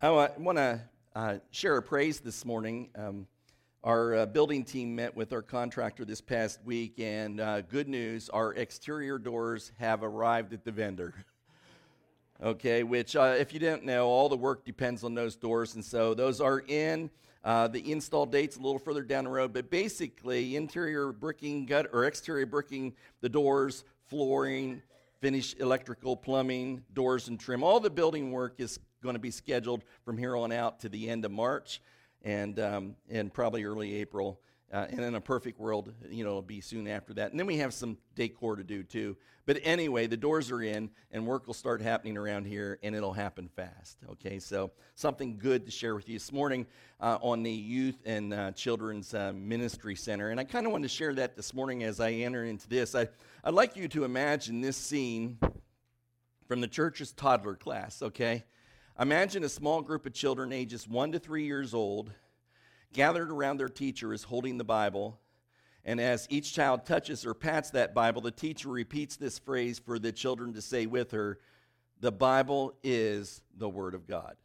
I want to uh, share a praise this morning. Um, our uh, building team met with our contractor this past week, and uh, good news our exterior doors have arrived at the vendor. okay, which, uh, if you didn't know, all the work depends on those doors, and so those are in. Uh, the install date's a little further down the road, but basically, interior bricking, gut, or exterior bricking, the doors, flooring, finished electrical, plumbing, doors, and trim. All the building work is going to be scheduled from here on out to the end of March and, um, and probably early April. Uh, and in a perfect world, you know, it'll be soon after that. And then we have some decor to do too. But anyway, the doors are in, and work will start happening around here, and it'll happen fast. Okay, so something good to share with you this morning uh, on the Youth and uh, Children's uh, Ministry Center. And I kind of wanted to share that this morning as I enter into this. I, I'd like you to imagine this scene from the church's toddler class, okay? Imagine a small group of children ages one to three years old gathered around their teacher is holding the Bible. And as each child touches or pats that Bible, the teacher repeats this phrase for the children to say with her The Bible is the Word of God.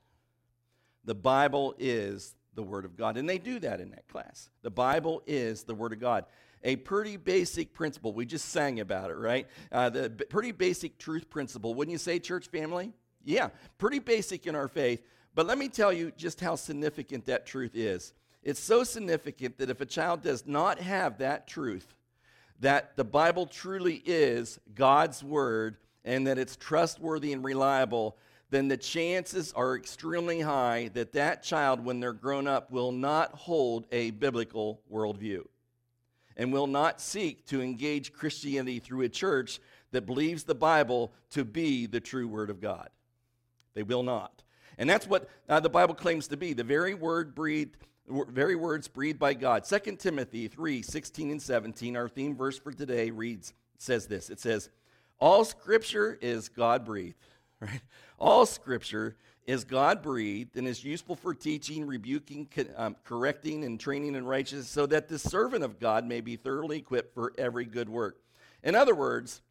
The Bible is the Word of God. And they do that in that class. The Bible is the Word of God. A pretty basic principle. We just sang about it, right? Uh, the b- pretty basic truth principle. Wouldn't you say, church family? Yeah, pretty basic in our faith. But let me tell you just how significant that truth is. It's so significant that if a child does not have that truth, that the Bible truly is God's word and that it's trustworthy and reliable, then the chances are extremely high that that child, when they're grown up, will not hold a biblical worldview and will not seek to engage Christianity through a church that believes the Bible to be the true word of God. They will not. And that's what uh, the Bible claims to be the very word breathed, very words breathed by God. 2 Timothy 3 16 and 17, our theme verse for today, reads, says this It says, All scripture is God breathed, right? All scripture is God breathed and is useful for teaching, rebuking, um, correcting, and training in righteousness, so that the servant of God may be thoroughly equipped for every good work. In other words,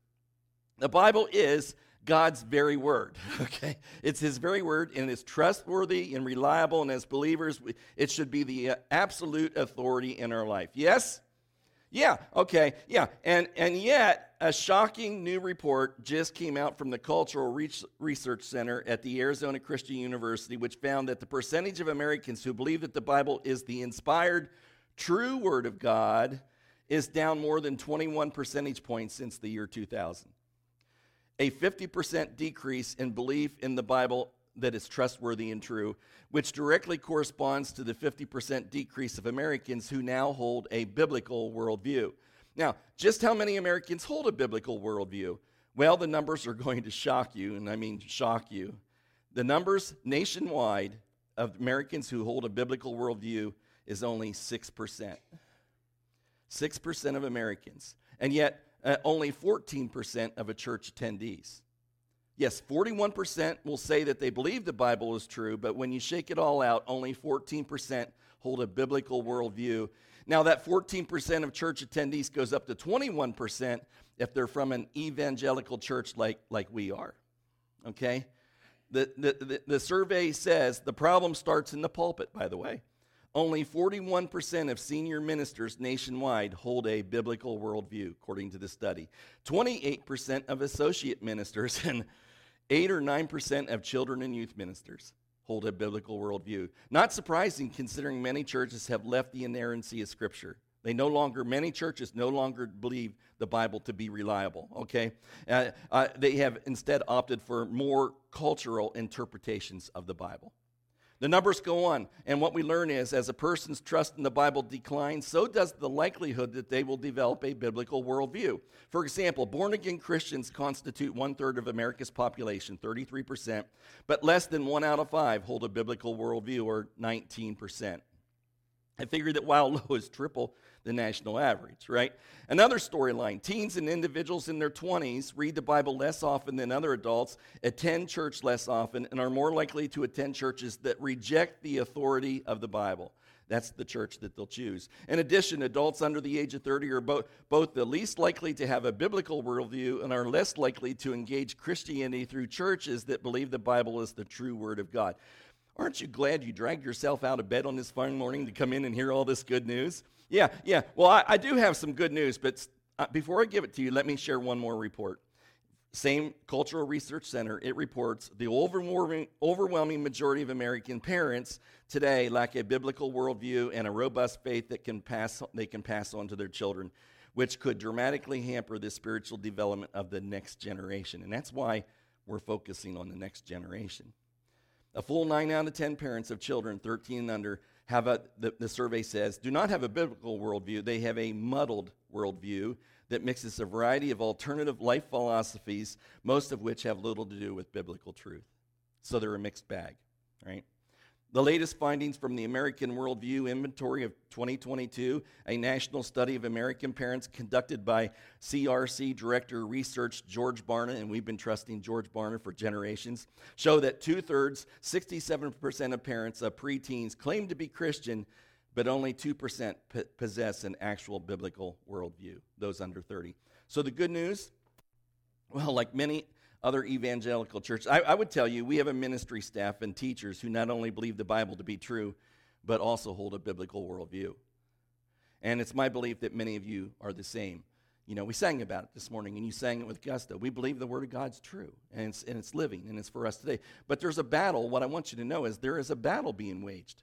the Bible is God's very word. Okay? It's his very word and it's trustworthy and reliable and as believers it should be the uh, absolute authority in our life. Yes? Yeah, okay. Yeah. And and yet a shocking new report just came out from the Cultural Research Center at the Arizona Christian University which found that the percentage of Americans who believe that the Bible is the inspired true word of God is down more than 21 percentage points since the year 2000 a 50% decrease in belief in the Bible that is trustworthy and true, which directly corresponds to the 50% decrease of Americans who now hold a biblical worldview. Now, just how many Americans hold a biblical worldview? Well, the numbers are going to shock you, and I mean shock you. The numbers nationwide of Americans who hold a biblical worldview is only 6%. 6% of Americans. And yet, uh, only 14% of a church attendees. Yes, 41% will say that they believe the Bible is true, but when you shake it all out, only 14% hold a biblical worldview. Now, that 14% of church attendees goes up to 21% if they're from an evangelical church like, like we are. Okay? The, the, the, the survey says the problem starts in the pulpit, by the way. Only 41% of senior ministers nationwide hold a biblical worldview, according to the study. 28% of associate ministers and 8 or 9% of children and youth ministers hold a biblical worldview. Not surprising considering many churches have left the inerrancy of Scripture. They no longer, many churches no longer believe the Bible to be reliable, okay? Uh, uh, they have instead opted for more cultural interpretations of the Bible. The numbers go on, and what we learn is as a person's trust in the Bible declines, so does the likelihood that they will develop a biblical worldview. For example, born again Christians constitute one third of America's population, 33%, but less than one out of five hold a biblical worldview, or 19%. I figured that while low is triple the national average, right? Another storyline teens and individuals in their 20s read the Bible less often than other adults, attend church less often, and are more likely to attend churches that reject the authority of the Bible. That's the church that they'll choose. In addition, adults under the age of 30 are both, both the least likely to have a biblical worldview and are less likely to engage Christianity through churches that believe the Bible is the true Word of God. Aren't you glad you dragged yourself out of bed on this fine morning to come in and hear all this good news? Yeah, yeah. Well, I, I do have some good news, but uh, before I give it to you, let me share one more report. Same Cultural Research Center, it reports the overwhelming, overwhelming majority of American parents today lack a biblical worldview and a robust faith that can pass, they can pass on to their children, which could dramatically hamper the spiritual development of the next generation. And that's why we're focusing on the next generation. A full 9 out of 10 parents of children 13 and under have a, the, the survey says, do not have a biblical worldview. They have a muddled worldview that mixes a variety of alternative life philosophies, most of which have little to do with biblical truth. So they're a mixed bag, right? The latest findings from the American Worldview Inventory of 2022, a national study of American parents conducted by CRC Director Research George Barna, and we've been trusting George Barna for generations, show that two thirds, 67% of parents of preteens claim to be Christian, but only 2% p- possess an actual biblical worldview, those under 30. So the good news, well, like many other evangelical churches. I, I, would tell you, we have a ministry staff and teachers who not only believe the Bible to be true, but also hold a biblical worldview. And it's my belief that many of you are the same. You know, we sang about it this morning, and you sang it with gusto. We believe the Word of God's true, and it's, and it's living, and it's for us today. But there's a battle. What I want you to know is there is a battle being waged,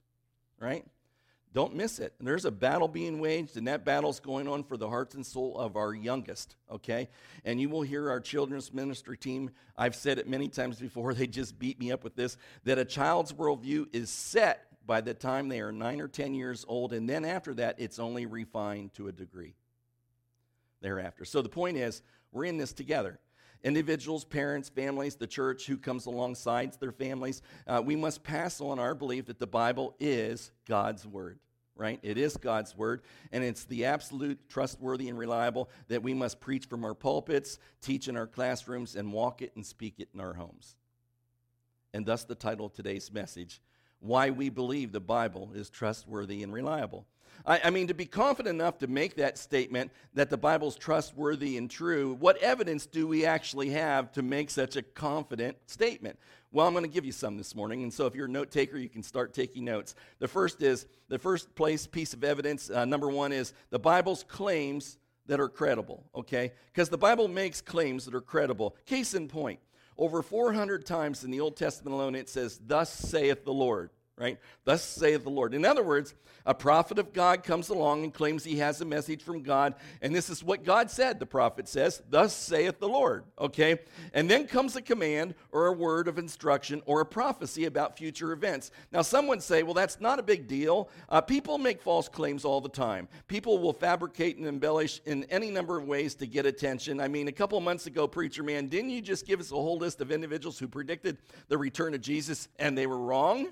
right? Don't miss it. There's a battle being waged, and that battle's going on for the hearts and soul of our youngest, okay? And you will hear our children's ministry team, I've said it many times before, they just beat me up with this, that a child's worldview is set by the time they are nine or 10 years old, and then after that, it's only refined to a degree thereafter. So the point is, we're in this together individuals, parents, families, the church who comes alongside their families, uh, we must pass on our belief that the Bible is God's Word. Right? It is God's word, and it's the absolute trustworthy and reliable that we must preach from our pulpits, teach in our classrooms, and walk it and speak it in our homes. And thus, the title of today's message Why We Believe the Bible is Trustworthy and Reliable. I, I, mean, to be confident enough to make that statement that the Bible's trustworthy and true, what evidence do we actually have to make such a confident statement? Well, I'm going to give you some this morning. And so if you're a note taker, you can start taking notes. The first is the first place piece of evidence, uh, number one, is the Bible's claims that are credible, okay? Because the Bible makes claims that are credible. Case in point, over 400 times in the Old Testament alone, it says, Thus saith the Lord right? Thus saith the Lord. In other words, a prophet of God comes along and claims he has a message from God, and this is what God said, the prophet says, Thus saith the Lord, okay? And then comes a command or a word of instruction or a prophecy about future events. Now, some would say, well, that's not a big deal. Uh, people make false claims all the time. People will fabricate and embellish in any number of ways to get attention. I mean, a couple months ago, Preacher Man, didn't you just give us a whole list of individuals who predicted the return of Jesus and they were wrong?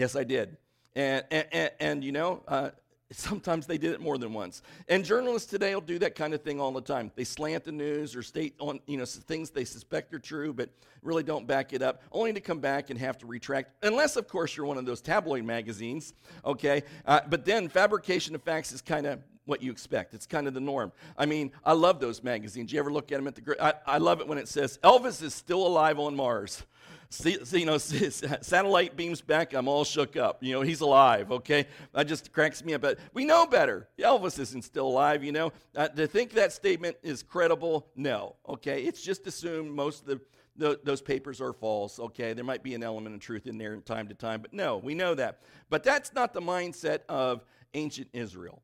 Yes, I did. And, and, and, and you know, uh, sometimes they did it more than once. And journalists today will do that kind of thing all the time. They slant the news or state on, you know, things they suspect are true, but really don't back it up, only to come back and have to retract, unless, of course, you're one of those tabloid magazines, okay? Uh, but then fabrication of facts is kind of what you expect. It's kind of the norm. I mean, I love those magazines. You ever look at them at the? I, I love it when it says Elvis is still alive on Mars. See, you know, satellite beams back. I'm all shook up. You know, he's alive. Okay, that just cracks me up. But we know better. Elvis isn't still alive. You know, uh, to think that statement is credible, no. Okay, it's just assumed most of the, the those papers are false. Okay, there might be an element of truth in there from time to time, but no, we know that. But that's not the mindset of ancient Israel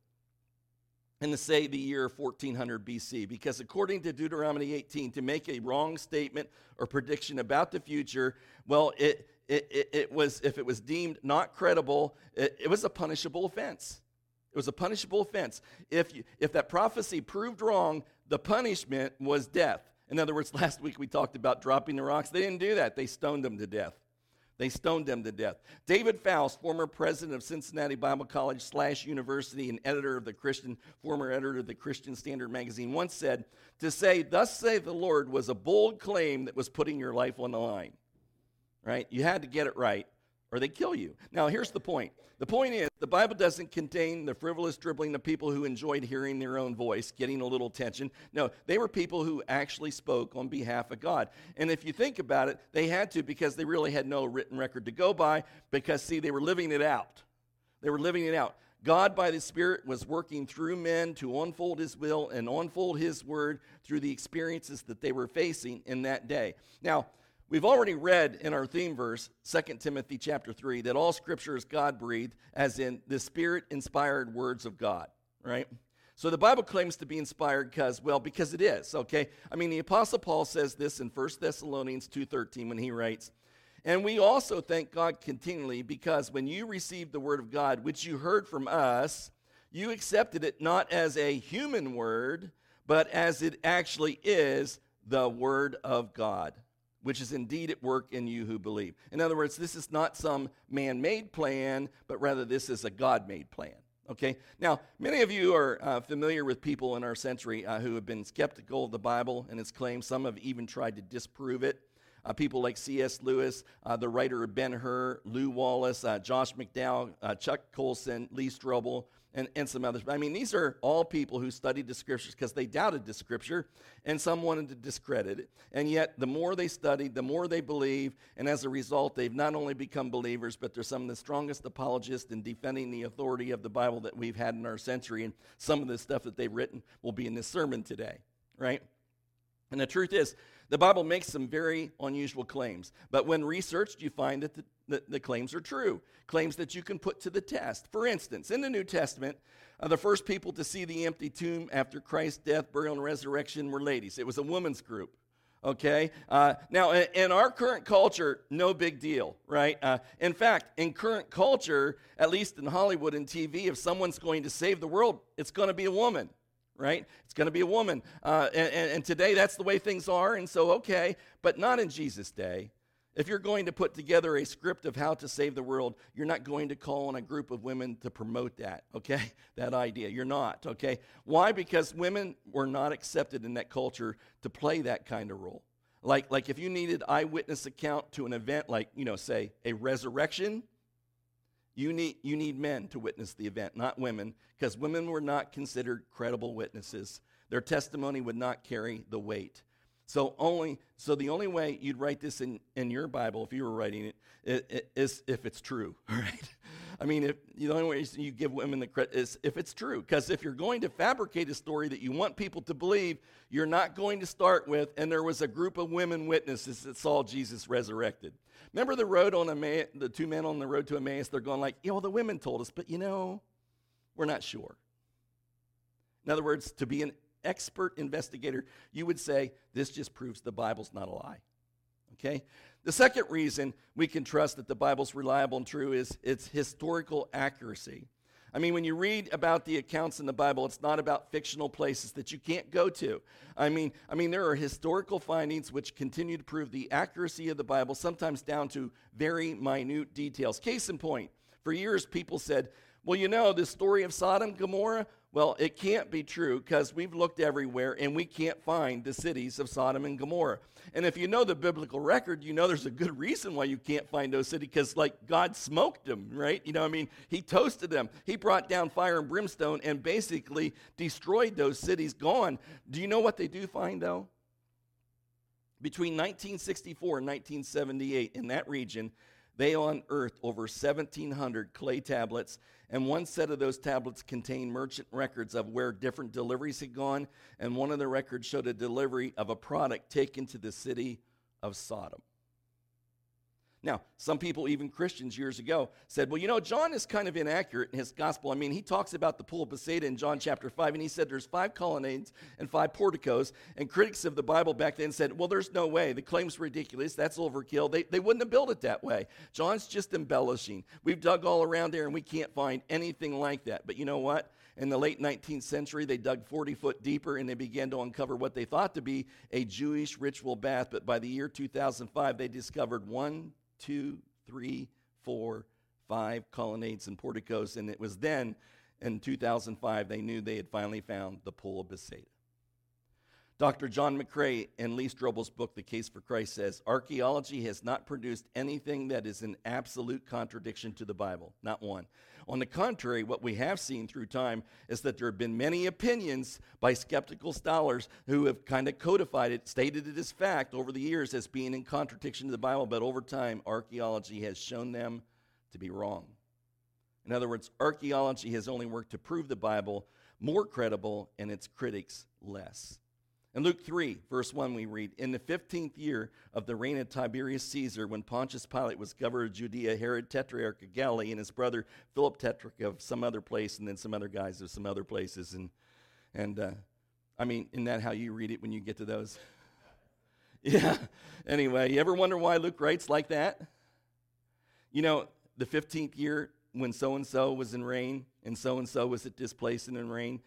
in the say the year 1400 BC because according to Deuteronomy 18 to make a wrong statement or prediction about the future well it it, it, it was if it was deemed not credible it, it was a punishable offense. It was a punishable offense. If you, if that prophecy proved wrong the punishment was death. In other words last week we talked about dropping the rocks. They didn't do that. They stoned them to death they stoned them to death. David Faust, former president of Cincinnati Bible College slash University and editor of the Christian, former editor of the Christian Standard magazine, once said, "To say, thus say the Lord, was a bold claim that was putting your life on the line." Right? You had to get it right, or they kill you. Now, here's the point. The point is, the Bible doesn't contain the frivolous dribbling of people who enjoyed hearing their own voice, getting a little attention. No, they were people who actually spoke on behalf of God. And if you think about it, they had to because they really had no written record to go by, because, see, they were living it out. They were living it out. God, by the Spirit, was working through men to unfold His will and unfold His word through the experiences that they were facing in that day. Now, We've already read in our theme verse, 2 Timothy chapter 3, that all scripture is God breathed, as in the spirit inspired words of God, right? So the Bible claims to be inspired because, well, because it is, okay? I mean, the Apostle Paul says this in 1 Thessalonians 2.13 when he writes, And we also thank God continually because when you received the word of God, which you heard from us, you accepted it not as a human word, but as it actually is the word of God which is indeed at work in you who believe. In other words, this is not some man made plan, but rather this is a God made plan. Okay? Now, many of you are uh, familiar with people in our century uh, who have been skeptical of the Bible and its claims. Some have even tried to disprove it. Uh, people like C.S. Lewis, uh, the writer of Ben Hur, Lew Wallace, uh, Josh McDowell, uh, Chuck Colson, Lee Strobel, and, and some others. But I mean, these are all people who studied the scriptures because they doubted the scripture, and some wanted to discredit it. And yet, the more they studied, the more they believe, and as a result, they've not only become believers, but they're some of the strongest apologists in defending the authority of the Bible that we've had in our century. And some of the stuff that they've written will be in this sermon today, right? And the truth is, the Bible makes some very unusual claims, but when researched, you find that the, the, claims are true, claims that you can put to the test. For instance, in the New Testament, uh, the first people to see the empty tomb after Christ's death, burial, and resurrection were ladies. It was a women's group. Okay? Uh, now, in, in, our current culture, no big deal, right? Uh, in fact, in current culture, at least in Hollywood and TV, if someone's going to save the world, it's going to be a woman right? It's going to be a woman. Uh, and, and, today that's the way things are, and so okay, but not in Jesus' day. If you're going to put together a script of how to save the world, you're not going to call on a group of women to promote that, okay? That idea. You're not, okay? Why? Because women were not accepted in that culture to play that kind of role. Like, like if you needed eyewitness account to an event like, you know, say a resurrection, you need, you need men to witness the event, not women, because women were not considered credible witnesses. Their testimony would not carry the weight. So only so the only way you'd write this in, in your Bible if you were writing it, it, it is if it's true, right? I mean, if, the only way you give women the credit is if it's true. Because if you're going to fabricate a story that you want people to believe, you're not going to start with, and there was a group of women witnesses that saw Jesus resurrected. Remember the road on Emmaus, the two men on the road to Emmaus? They're going like, you know, the women told us, but you know, we're not sure. In other words, to be an expert investigator, you would say, this just proves the Bible's not a lie. Okay? The second reason we can trust that the Bible's reliable and true is its historical accuracy. I mean, when you read about the accounts in the Bible, it's not about fictional places that you can't go to. I mean, I mean, there are historical findings which continue to prove the accuracy of the Bible, sometimes down to very minute details. Case in point, for years people said, well, you know, the story of Sodom and Gomorrah, well, it can't be true because we've looked everywhere and we can't find the cities of Sodom and Gomorrah. And if you know the biblical record, you know there's a good reason why you can't find those cities because, like, God smoked them, right? You know, I mean, He toasted them. He brought down fire and brimstone and basically destroyed those cities, gone. Do you know what they do find, though? Between 1964 and 1978, in that region, they unearthed over 1,700 clay tablets, and one set of those tablets contained merchant records of where different deliveries had gone, and one of the records showed a delivery of a product taken to the city of Sodom. Now, some people, even Christians years ago, said, well, you know, John is kind of inaccurate in his gospel. I mean, he talks about the pool of Bethsaida in John chapter 5, and he said there's five colonnades and five porticos. And critics of the Bible back then said, well, there's no way. The claim's ridiculous. That's overkill. They, they wouldn't have built it that way. John's just embellishing. We've dug all around there, and we can't find anything like that. But you know what? In the late 19th century, they dug 40 foot deeper and they began to uncover what they thought to be a Jewish ritual bath. But by the year 2005, they discovered one two, three, four, five colonnades and porticos. And it was then, in 2005, they knew they had finally found the Pool of Bethsaida. Dr. John McRay in Lee Strobel's book, The Case for Christ, says archaeology has not produced anything that is in absolute contradiction to the Bible, not one. On the contrary, what we have seen through time is that there have been many opinions by skeptical scholars who have kind of codified it, stated it as fact over the years as being in contradiction to the Bible, but over time, archaeology has shown them to be wrong. In other words, archaeology has only worked to prove the Bible more credible and its critics less. In Luke 3, verse 1, we read In the 15th year of the reign of Tiberius Caesar, when Pontius Pilate was governor of Judea, Herod Tetrarch of Galilee, and his brother Philip Tetrarch of some other place, and then some other guys of some other places. And, and uh, I mean, isn't that how you read it when you get to those? yeah. Anyway, you ever wonder why Luke writes like that? You know, the 15th year when so and so was in reign, and so and so was at this place and in reign.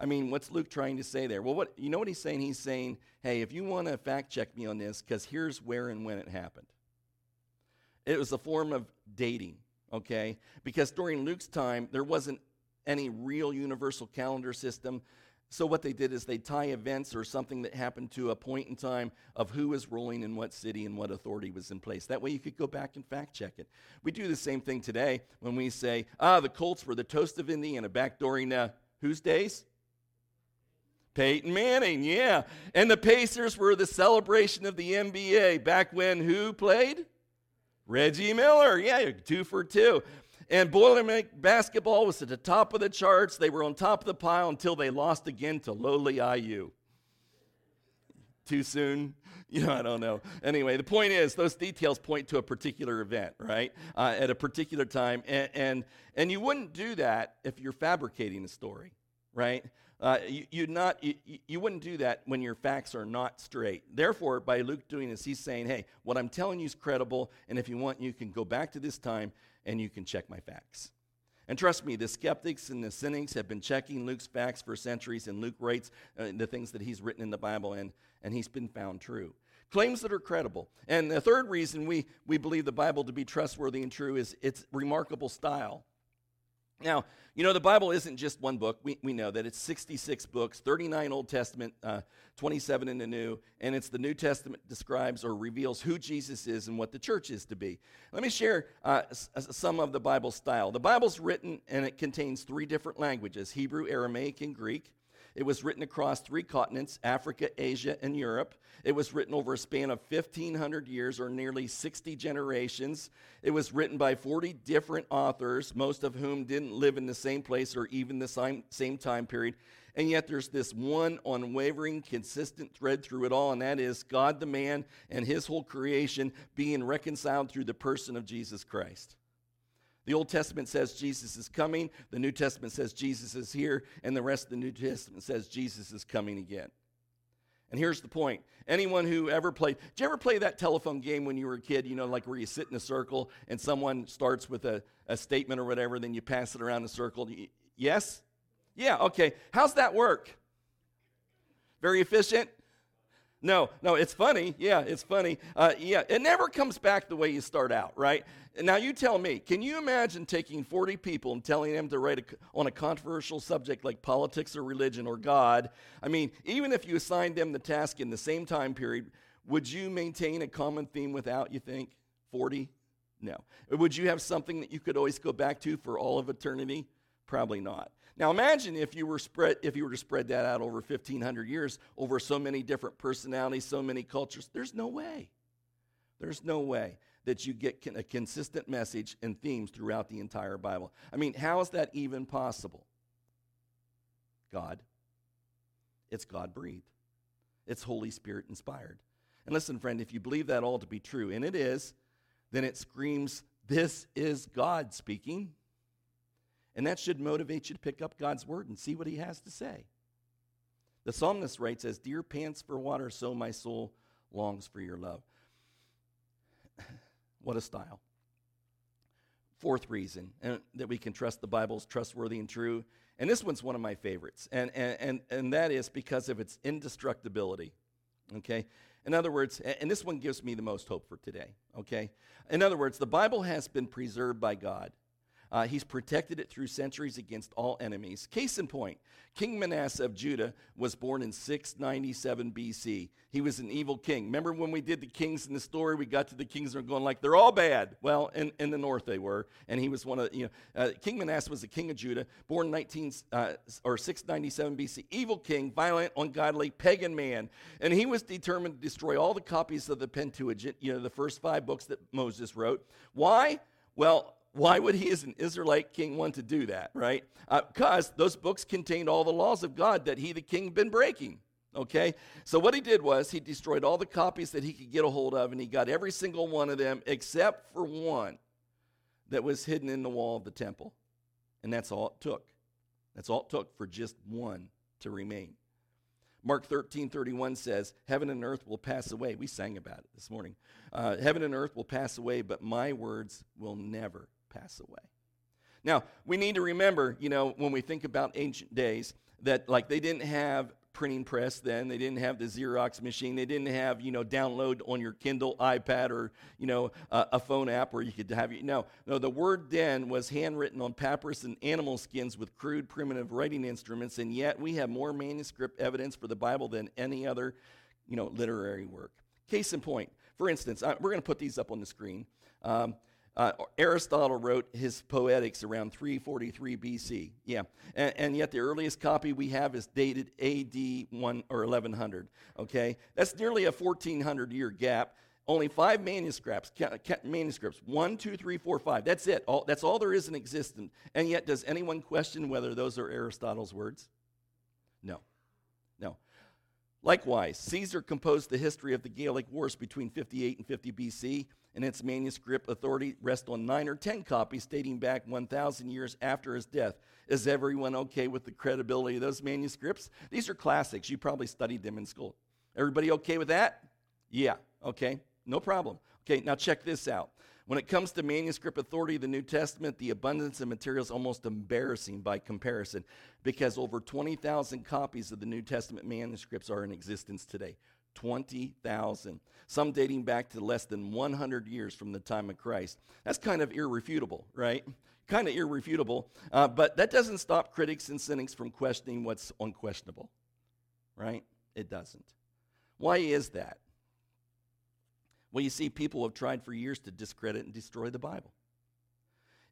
I mean, what's Luke trying to say there? Well, what you know what he's saying? He's saying, hey, if you want to fact check me on this, because here's where and when it happened. It was a form of dating, okay? Because during Luke's time, there wasn't any real universal calendar system. So what they did is they tie events or something that happened to a point in time of who was ruling in what city and what authority was in place. That way you could go back and fact check it. We do the same thing today when we say, ah, the Colts were the toast of Indiana back during uh, whose days? Peyton Manning, yeah. And the Pacers were the celebration of the NBA back when who played? Reggie Miller, yeah, two for two. And Boilermaker basketball was at the top of the charts. They were on top of the pile until they lost again to lowly IU. Too soon? You know, I don't know. Anyway, the point is, those details point to a particular event, right? Uh, at a particular time. And, and, and you wouldn't do that if you're fabricating a story, right? Uh, you, you'd not, you, you wouldn't do that when your facts are not straight. Therefore, by Luke doing this, he's saying, hey, what I'm telling you is credible, and if you want, you can go back to this time and you can check my facts. And trust me, the skeptics and the cynics have been checking Luke's facts for centuries, and Luke writes uh, the things that he's written in the Bible, and, and he's been found true. Claims that are credible. And the third reason we, we believe the Bible to be trustworthy and true is its remarkable style. Now, you know, the Bible isn't just one book. We, we know that it's 66 books, 39 Old Testament, uh, 27 in the New, and it's the New Testament describes or reveals who Jesus is and what the church is to be. Let me share uh, s- some of the Bible style. The Bible's written and it contains three different languages Hebrew, Aramaic, and Greek. It was written across three continents Africa, Asia, and Europe. It was written over a span of 1,500 years or nearly 60 generations. It was written by 40 different authors, most of whom didn't live in the same place or even the same, same time period. And yet there's this one unwavering, consistent thread through it all, and that is God the man and his whole creation being reconciled through the person of Jesus Christ. The Old Testament says Jesus is coming, the New Testament says Jesus is here, and the rest of the New Testament says Jesus is coming again. And here's the point. Anyone who ever played, did you ever play that telephone game when you were a kid, you know, like where you sit in a circle and someone starts with a, a statement or whatever, then you pass it around the circle? Yes? Yeah, okay. How's that work? Very efficient? No, no, it's funny. Yeah, it's funny. Uh, yeah, it never comes back the way you start out, right? Now, you tell me, can you imagine taking 40 people and telling them to write a, on a controversial subject like politics or religion or God? I mean, even if you assigned them the task in the same time period, would you maintain a common theme without, you think? 40? No. Would you have something that you could always go back to for all of eternity? Probably not. Now imagine if you were spread if you were to spread that out over 1500 years over so many different personalities, so many cultures. There's no way. There's no way that you get a consistent message and themes throughout the entire Bible. I mean, how is that even possible? God. It's God breathed. It's Holy Spirit inspired. And listen, friend, if you believe that all to be true, and it is, then it screams, This is God speaking. And that should motivate you to pick up God's word and see what he has to say. The psalmist writes, As deer pants for water, so my soul longs for your love. what a style. Fourth reason and, that we can trust the Bible is trustworthy and true. And this one's one of my favorites, and, and, and, and that is because of its indestructibility. Okay? In other words, and this one gives me the most hope for today. Okay? In other words, the Bible has been preserved by God. Uh, he's protected it through centuries against all enemies. Case in point, King Manasseh of Judah was born in 697 BC. He was an evil king. Remember when we did the kings in the story? We got to the kings and we're going like, they're all bad. Well, in, in the north they were. And he was one of, you know, uh, King Manasseh was the king of Judah, born 19 uh, or 697 BC. Evil king, violent, ungodly, pagan man. And he was determined to destroy all the copies of the Pentateuch, you know, the first five books that Moses wrote. Why? Well, why would he, as an Israelite king, want to do that, right? Because uh, those books contained all the laws of God that he, the king, had been breaking. Okay? So what he did was he destroyed all the copies that he could get a hold of, and he got every single one of them except for one that was hidden in the wall of the temple. And that's all it took. That's all it took for just one to remain. Mark 13, 31 says, Heaven and earth will pass away. We sang about it this morning. Uh, Heaven and earth will pass away, but my words will never pass away. Now, we need to remember, you know, when we think about ancient days, that like they didn't have printing press then. They didn't have the Xerox machine. They didn't have, you know, download on your Kindle, iPad, or, you know, uh, a phone app where you could have, you no, no, the word then was handwritten on papyrus and animal skins with crude, primitive writing instruments, and yet we have more manuscript evidence for the Bible than any other, you know, literary work. Case in point, for instance, uh, we're going to put these up on the screen. Um, uh, Aristotle wrote his Poetics around 343 BC. Yeah, and, and, yet the earliest copy we have is dated AD 1 or 1100. Okay, that's nearly a 1400 year gap. Only five manuscripts, manuscripts, one, two, three, four, five. That's it. All, that's all there is in existence. And yet, does anyone question whether those are Aristotle's words? No. No. Likewise, Caesar composed the history of the Gallic Wars between 58 and 50 BC and its manuscript authority rests on nine or ten copies dating back 1,000 years after his death. Is everyone okay with the credibility of those manuscripts? These are classics. You probably studied them in school. Everybody okay with that? Yeah, okay, no problem. Okay, now check this out. When it comes to manuscript authority of the New Testament, the abundance of material is almost embarrassing by comparison because over 20,000 copies of the New Testament manuscripts are in existence today. 20,000, some dating back to less than 100 years from the time of Christ. That's kind of irrefutable, right? Kind of irrefutable, uh, but that doesn't stop critics and cynics from questioning what's unquestionable, right? It doesn't. Why is that? Well, you see, people have tried for years to discredit and destroy the Bible.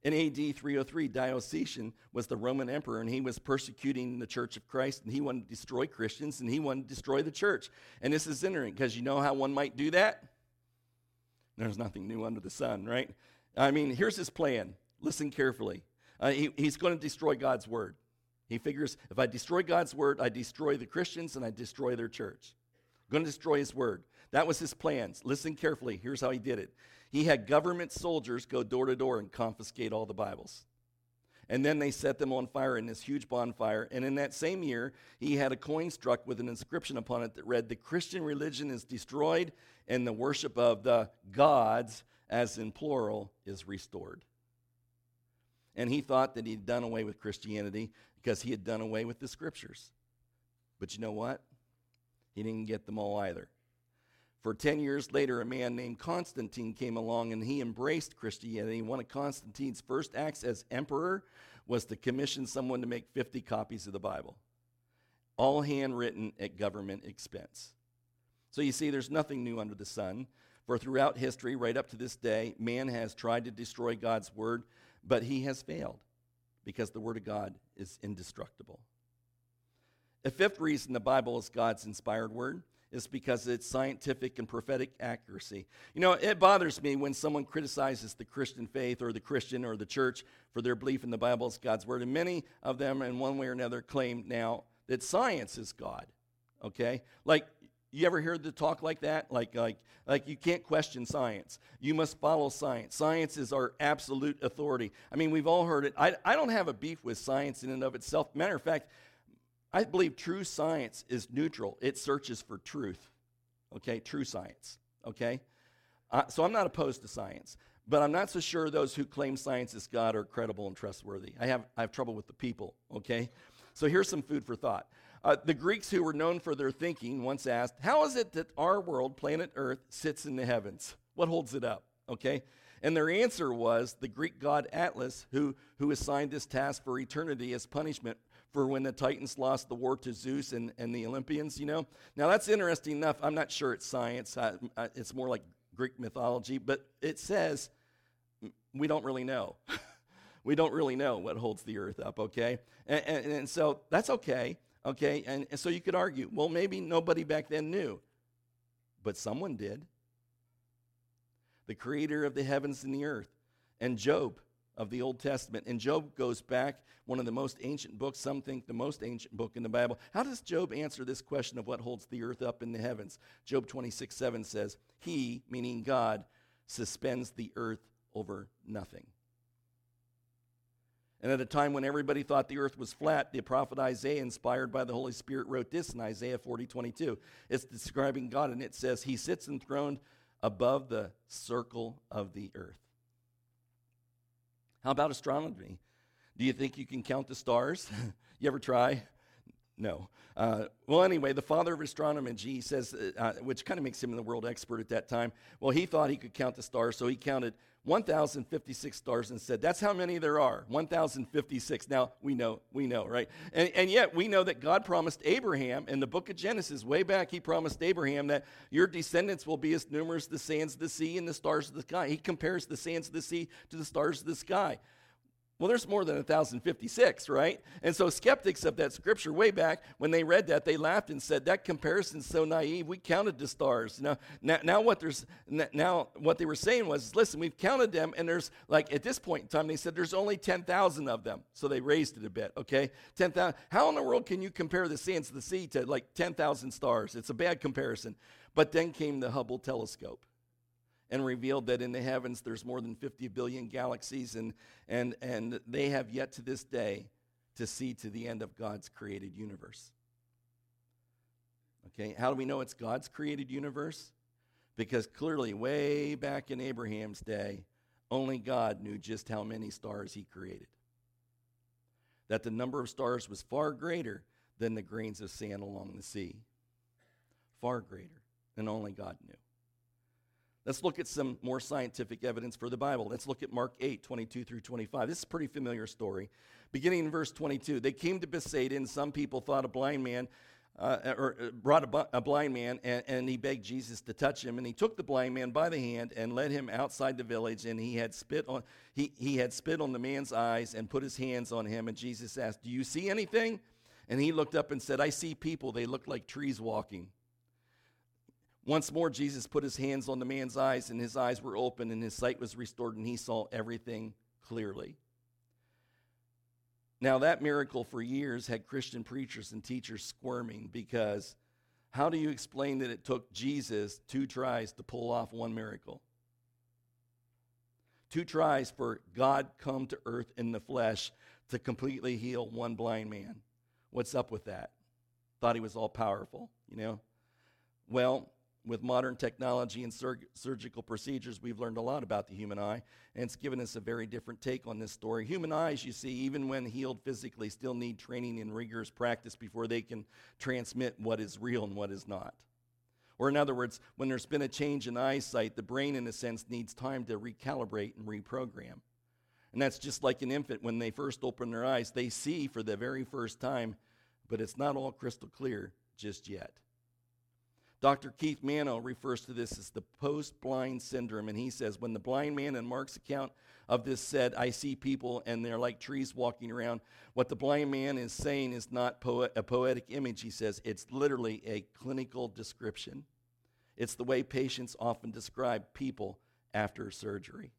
In AD 303, Diocletian was the Roman emperor, and he was persecuting the Church of Christ, and he wanted to destroy Christians, and he wanted to destroy the church. And this is interesting because you know how one might do that? There's nothing new under the sun, right? I mean, here's his plan. Listen carefully. Uh, he, he's going to destroy God's word. He figures if I destroy God's word, I destroy the Christians and I destroy their church. I'm going to destroy his word. That was his plans. Listen carefully. Here's how he did it. He had government soldiers go door to door and confiscate all the Bibles. And then they set them on fire in this huge bonfire. And in that same year, he had a coin struck with an inscription upon it that read, The Christian religion is destroyed, and the worship of the gods, as in plural, is restored. And he thought that he'd done away with Christianity because he had done away with the scriptures. But you know what? He didn't get them all either. For 10 years later, a man named Constantine came along and he embraced Christianity. One of Constantine's first acts as emperor was to commission someone to make 50 copies of the Bible, all handwritten at government expense. So you see, there's nothing new under the sun. For throughout history, right up to this day, man has tried to destroy God's word, but he has failed because the word of God is indestructible. A fifth reason the Bible is God's inspired word is because it's scientific and prophetic accuracy. You know, it bothers me when someone criticizes the Christian faith or the Christian or the church for their belief in the Bible as God's word. And many of them, in one way or another, claim now that science is God. Okay? Like, you ever hear the talk like that? Like, like, like you can't question science. You must follow science. Science is our absolute authority. I mean, we've all heard it. I, I don't have a beef with science in and of itself. Matter of fact, I believe true science is neutral. It searches for truth. Okay, true science. Okay? Uh, so I'm not opposed to science, but I'm not so sure those who claim science is God are credible and trustworthy. I have, I have trouble with the people. Okay? So here's some food for thought. Uh, the Greeks, who were known for their thinking, once asked, How is it that our world, planet Earth, sits in the heavens? What holds it up? Okay? And their answer was the Greek god Atlas, who, who assigned this task for eternity as punishment for when the Titans lost the war to Zeus and, and the Olympians, you know? Now, that's interesting enough. I'm not sure it's science, uh, uh, it's more like Greek mythology, but it says we don't really know. we don't really know what holds the earth up, okay? And, and, and so that's okay, okay? And, and so you could argue, well, maybe nobody back then knew, but someone did. The creator of the heavens and the earth. And Job of the Old Testament. And Job goes back, one of the most ancient books, some think the most ancient book in the Bible. How does Job answer this question of what holds the earth up in the heavens? Job 26 7 says, He, meaning God, suspends the earth over nothing. And at a time when everybody thought the earth was flat, the prophet Isaiah, inspired by the Holy Spirit, wrote this in Isaiah 40 22. It's describing God, and it says, He sits enthroned above the circle of the earth. How about astronomy? Do you think you can count the stars? you ever try? No. Uh, well, anyway, the father of astronomy, says, uh, uh which kind of makes him the world expert at that time. Well, he thought he could count the stars, so he counted 1,056 stars and said, That's how many there are 1,056. Now, we know, we know, right? And, and yet, we know that God promised Abraham in the book of Genesis, way back, he promised Abraham that your descendants will be as numerous as the sands of the sea and the stars of the sky. He compares the sands of the sea to the stars of the sky. Well, there's more than 1,056, right? And so skeptics of that scripture way back, when they read that, they laughed and said, that comparison's so naive. We counted the stars. Now, now, now, what, there's, now what they were saying was, listen, we've counted them, and there's, like, at this point in time, they said there's only 10,000 of them. So they raised it a bit, okay? 10,000. How in the world can you compare the sands of the sea to, like, 10,000 stars? It's a bad comparison. But then came the Hubble telescope and revealed that in the heavens there's more than 50 billion galaxies, and, and, and they have yet to this day to see to the end of God's created universe. Okay, how do we know it's God's created universe? Because clearly, way back in Abraham's day, only God knew just how many stars he created. That the number of stars was far greater than the grains of sand along the sea. Far greater, and only God knew. Let's look at some more scientific evidence for the Bible. Let's look at Mark 8, 22 through 25. This is a pretty familiar story. Beginning in verse 22, they came to Bethsaida, and some people thought a blind man, uh, or uh, brought a, a blind man, and, and, he begged Jesus to touch him. And he took the blind man by the hand and led him outside the village. And he had spit on he, he had spit on the man's eyes and put his hands on him. And Jesus asked, "Do you see anything?" And he looked up and said, "I see people. They look like trees walking." Once more, Jesus put his hands on the man's eyes, and his eyes were open, and his sight was restored, and he saw everything clearly. Now, that miracle for years had Christian preachers and teachers squirming because how do you explain that it took Jesus two tries to pull off one miracle? Two tries for God come to earth in the flesh to completely heal one blind man. What's up with that? Thought he was all powerful, you know? Well, with modern technology and sur- surgical procedures, we've learned a lot about the human eye, and it's given us a very different take on this story. Human eyes, you see, even when healed physically, still need training and rigorous practice before they can transmit what is real and what is not. Or, in other words, when there's been a change in eyesight, the brain, in a sense, needs time to recalibrate and reprogram. And that's just like an infant when they first open their eyes, they see for the very first time, but it's not all crystal clear just yet. Dr. Keith Mano refers to this as the post blind syndrome, and he says, When the blind man in Mark's account of this said, I see people and they're like trees walking around, what the blind man is saying is not a poetic image, he says, it's literally a clinical description. It's the way patients often describe people after surgery.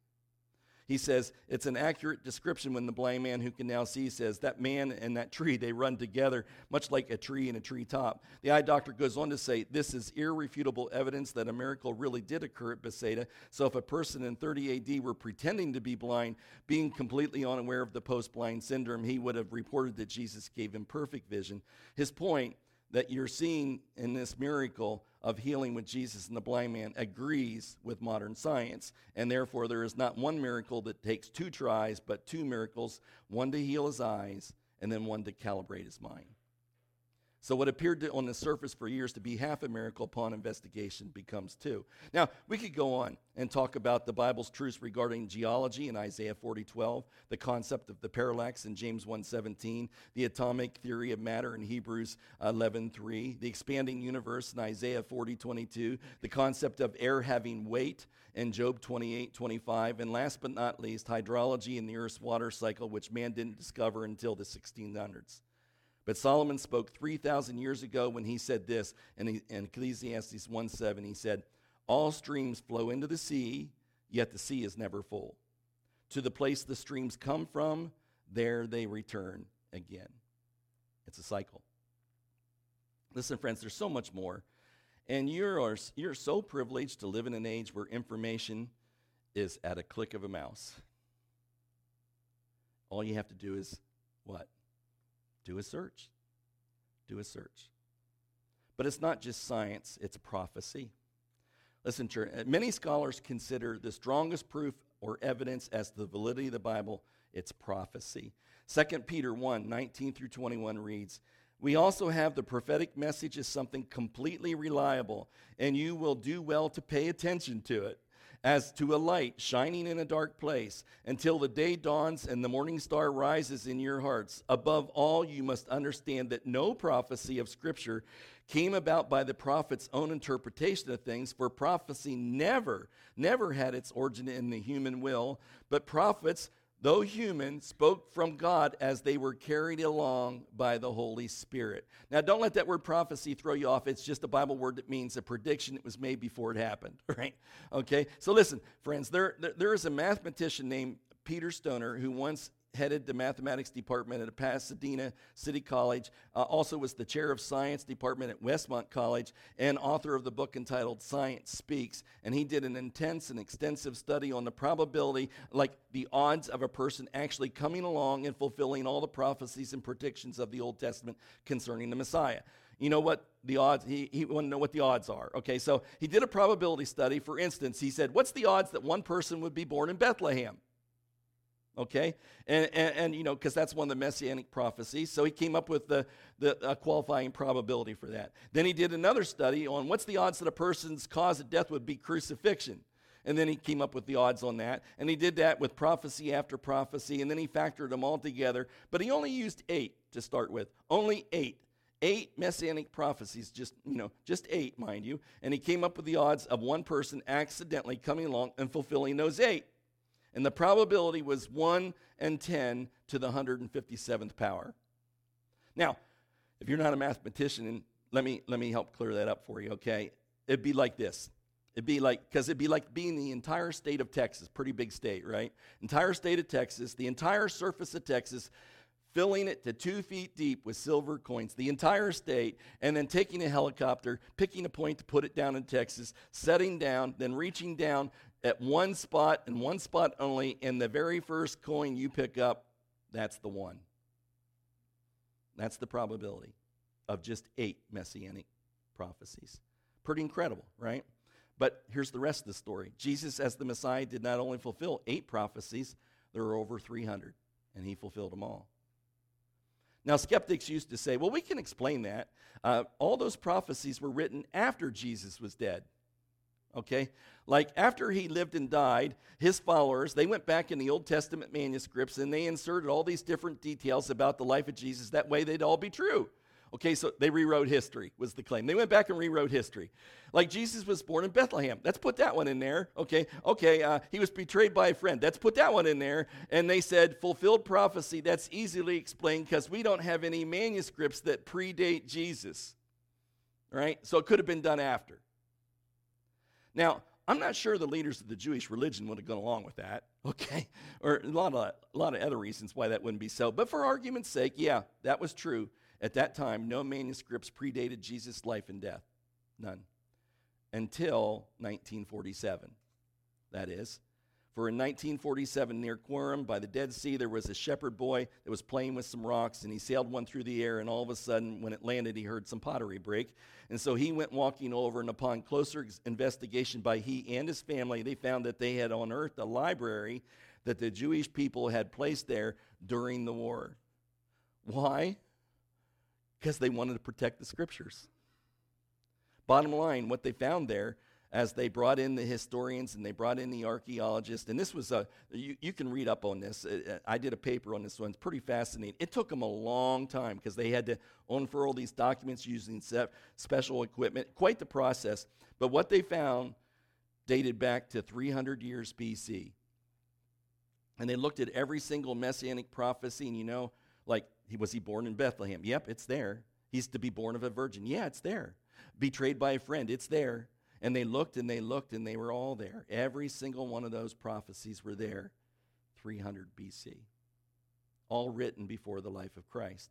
He says it's an accurate description when the blind man who can now see says that man and that tree, they run together, much like a tree and a treetop. The eye doctor goes on to say this is irrefutable evidence that a miracle really did occur at Bethsaida. So if a person in 30 AD were pretending to be blind, being completely unaware of the post blind syndrome, he would have reported that Jesus gave him perfect vision. His point that you're seeing in this miracle of healing with Jesus and the blind man agrees with modern science. And therefore, there is not one miracle that takes two tries, but two miracles one to heal his eyes and then one to calibrate his mind. So, what appeared to, on the surface for years to be half a miracle upon investigation becomes two. Now, we could go on and talk about the Bible's truths regarding geology in Isaiah 40 12, the concept of the parallax in James 1 17, the atomic theory of matter in Hebrews 11 3, the expanding universe in Isaiah 40 22, the concept of air having weight in Job 28 25, and last but not least, hydrology in the Earth's water cycle, which man didn't discover until the 1600s. But Solomon spoke 3,000 years ago when he said this in, Ecclesiastes 1 7. He said, All streams flow into the sea, yet the sea is never full. To the place the streams come from, there they return again. It's a cycle. Listen, friends, there's so much more. And you're, you're so privileged to live in an age where information is at a click of a mouse. All you have to do is what? Do a search. Do a search. But it's not just science, it's prophecy. Listen, church, uh, many scholars consider the strongest proof or evidence as to the validity of the Bible, it's prophecy. 2 Peter 1 19 through 21 reads, we also have the prophetic message as something completely reliable, and you will do well to pay attention to it as to a light shining in a dark place until the day dawns and the morning star rises in your hearts. Above all, you must understand that no prophecy of Scripture came about by the prophet's own interpretation of things, for prophecy never, never had its origin in the human will, but prophets though human, spoke from God as they were carried along by the Holy Spirit. Now, don't let that word prophecy throw you off. It's just a Bible word that means a prediction that was made before it happened, right? Okay, so listen, friends, there, there, there is a mathematician named Peter Stoner who once headed the mathematics department at Pasadena City College, uh, also was the chair of science department at Westmont College, and author of the book entitled Science Speaks. And he did an intense and extensive study on the probability, like the odds of a person actually coming along and fulfilling all the prophecies and predictions of the Old Testament concerning the Messiah. You know what the odds, he, he wanted to know what the odds are. Okay, so he did a probability study. For instance, he said, What's the odds that one person would be born in Bethlehem? Okay? And, and, and you know, because that's one of the messianic prophecies. So he came up with the, the qualifying probability for that. Then he did another study on what's the odds that a person's cause of death would be crucifixion. And then he came up with the odds on that. And he did that with prophecy after prophecy. And then he factored them all together. But he only used eight to start with. Only eight. Eight messianic prophecies, just, you know, just eight, mind you. And he came up with the odds of one person accidentally coming along and fulfilling those eight. And the probability was 1 and 10 to the 157th power. Now, if you're not a mathematician, let me, let me help clear that up for you, okay? It'd be like this. It'd be like, because it'd be like being the entire state of Texas, pretty big state, right? Entire state of Texas, the entire surface of Texas, filling it to two feet deep with silver coins, the entire state, and then taking a helicopter, picking a point to put it down in Texas, setting down, then reaching down, at one spot and one spot only, and the very first coin you pick up, that's the one. That's the probability of just eight messianic prophecies. Pretty incredible, right? But here's the rest of the story Jesus, as the Messiah, did not only fulfill eight prophecies, there were over 300, and he fulfilled them all. Now, skeptics used to say, well, we can explain that. Uh, all those prophecies were written after Jesus was dead okay? Like after he lived and died, his followers, they went back in the Old Testament manuscripts and they inserted all these different details about the life of Jesus. That way they'd all be true. Okay, so they rewrote history, was the claim. They went back and rewrote history. Like Jesus was born in Bethlehem. Let's put that one in there. Okay, okay, uh, he was betrayed by a friend. Let's put that one in there. And they said, fulfilled prophecy. That's easily explained because we don't have any manuscripts that predate Jesus. Right? So it could have been done after. Now, I'm not sure the leaders of the Jewish religion would have gone along with that, okay? Or a lot of, a lot of other reasons why that wouldn't be so. But for argument's sake, yeah, that was true. At that time, no manuscripts predated Jesus' life and death. None. Until 1947, that is. For in 1947, near Qumran by the Dead Sea, there was a shepherd boy that was playing with some rocks, and he sailed one through the air, and all of a sudden, when it landed, he heard some pottery break. And so he went walking over, and upon closer investigation by he and his family, they found that they had unearthed a library that the Jewish people had placed there during the war. Why? Because they wanted to protect the scriptures. Bottom line, what they found there as they brought in the historians and they brought in the archaeologists, and this was a, you, you can read up on this. Uh, uh, I did a paper on this one. It's pretty fascinating. It took them a long time because they had to unfurl these documents using special equipment. Quite the process. But what they found dated back to 300 years BC. And they looked at every single messianic prophecy, and you know, like, was he born in Bethlehem? Yep, it's there. He's to be born of a virgin. Yeah, it's there. Betrayed by a friend. It's there. And they looked and they looked and they were all there. Every single one of those prophecies were there 300 BC, all written before the life of Christ.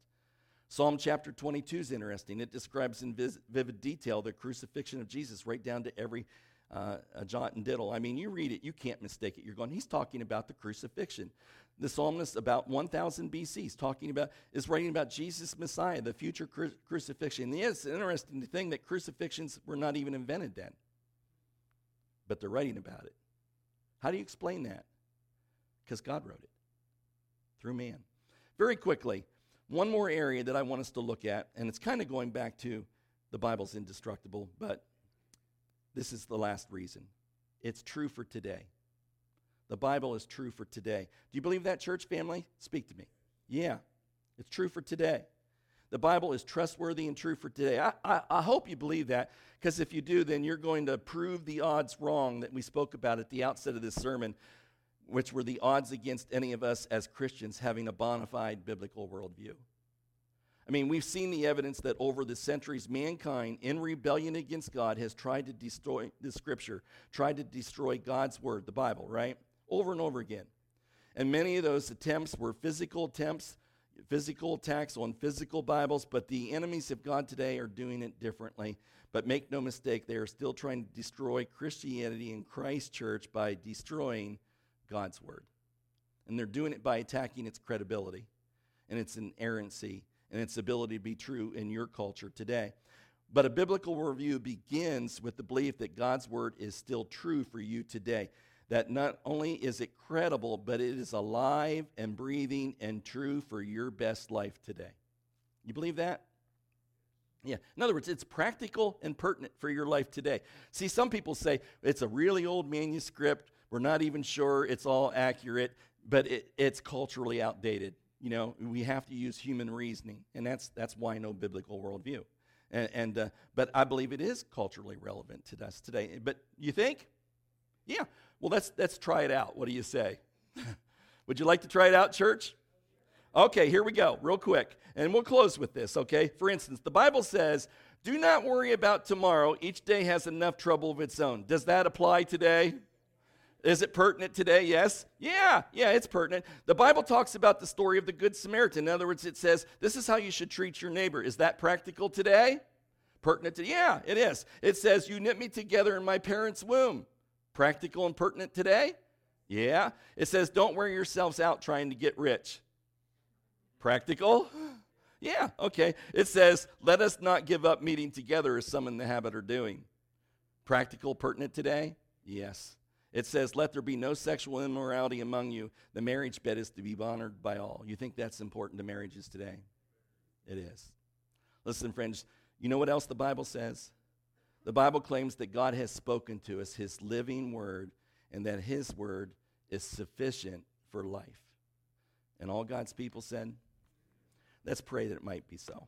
Psalm chapter 22 is interesting. It describes in vivid detail the crucifixion of Jesus, right down to every uh, jot and tittle. I mean, you read it, you can't mistake it. You're going, he's talking about the crucifixion. The psalmist, about 1000 BC, is talking about, is writing about Jesus Messiah, the future cru- crucifixion. And it's an interesting thing that crucifixions were not even invented then, but they're writing about it. How do you explain that? Because God wrote it through man. Very quickly, one more area that I want us to look at, and it's kind of going back to the Bible's indestructible, but this is the last reason. It's true for today. The Bible is true for today. Do you believe that, church family? Speak to me. Yeah, it's true for today. The Bible is trustworthy and true for today. I, I, I hope you believe that, because if you do, then you're going to prove the odds wrong that we spoke about at the outset of this sermon, which were the odds against any of us as Christians having a bona fide biblical worldview. I mean, we've seen the evidence that over the centuries, mankind, in rebellion against God, has tried to destroy the scripture, tried to destroy God's word, the Bible, right? Over and over again. And many of those attempts were physical attempts, physical attacks on physical Bibles, but the enemies of God today are doing it differently. But make no mistake, they are still trying to destroy Christianity and Christ Church by destroying God's word. And they're doing it by attacking its credibility and its inerrancy and its ability to be true in your culture today. But a biblical review begins with the belief that God's word is still true for you today. That not only is it credible, but it is alive and breathing and true for your best life today. You believe that? Yeah. In other words, it's practical and pertinent for your life today. See, some people say it's a really old manuscript. We're not even sure it's all accurate, but it, it's culturally outdated you know, we have to use human reasoning, and that's that's why no biblical worldview. And, and uh, but I believe it is culturally relevant to us today. But you think? Yeah. Well, let's let's try it out. What do you say? Would you like to try it out, church? Okay, here we go, real quick, and we'll close with this. Okay. For instance, the Bible says, "Do not worry about tomorrow. Each day has enough trouble of its own." Does that apply today? Is it pertinent today? Yes. Yeah, yeah, it's pertinent. The Bible talks about the story of the Good Samaritan. In other words, it says, this is how you should treat your neighbor. Is that practical today? Pertinent to, yeah, it is. It says, you knit me together in my parents' womb. Practical and pertinent today? Yeah. It says, don't wear yourselves out trying to get rich. Practical? Yeah, okay. It says, let us not give up meeting together as some in the habit are doing. Practical, pertinent today? Yes. It says, Let there be no sexual immorality among you. The marriage bed is to be honored by all. You think that's important to marriages today? It is. Listen, friends, you know what else the Bible says? The Bible claims that God has spoken to us, His living word, and that His word is sufficient for life. And all God's people said, Let's pray that it might be so.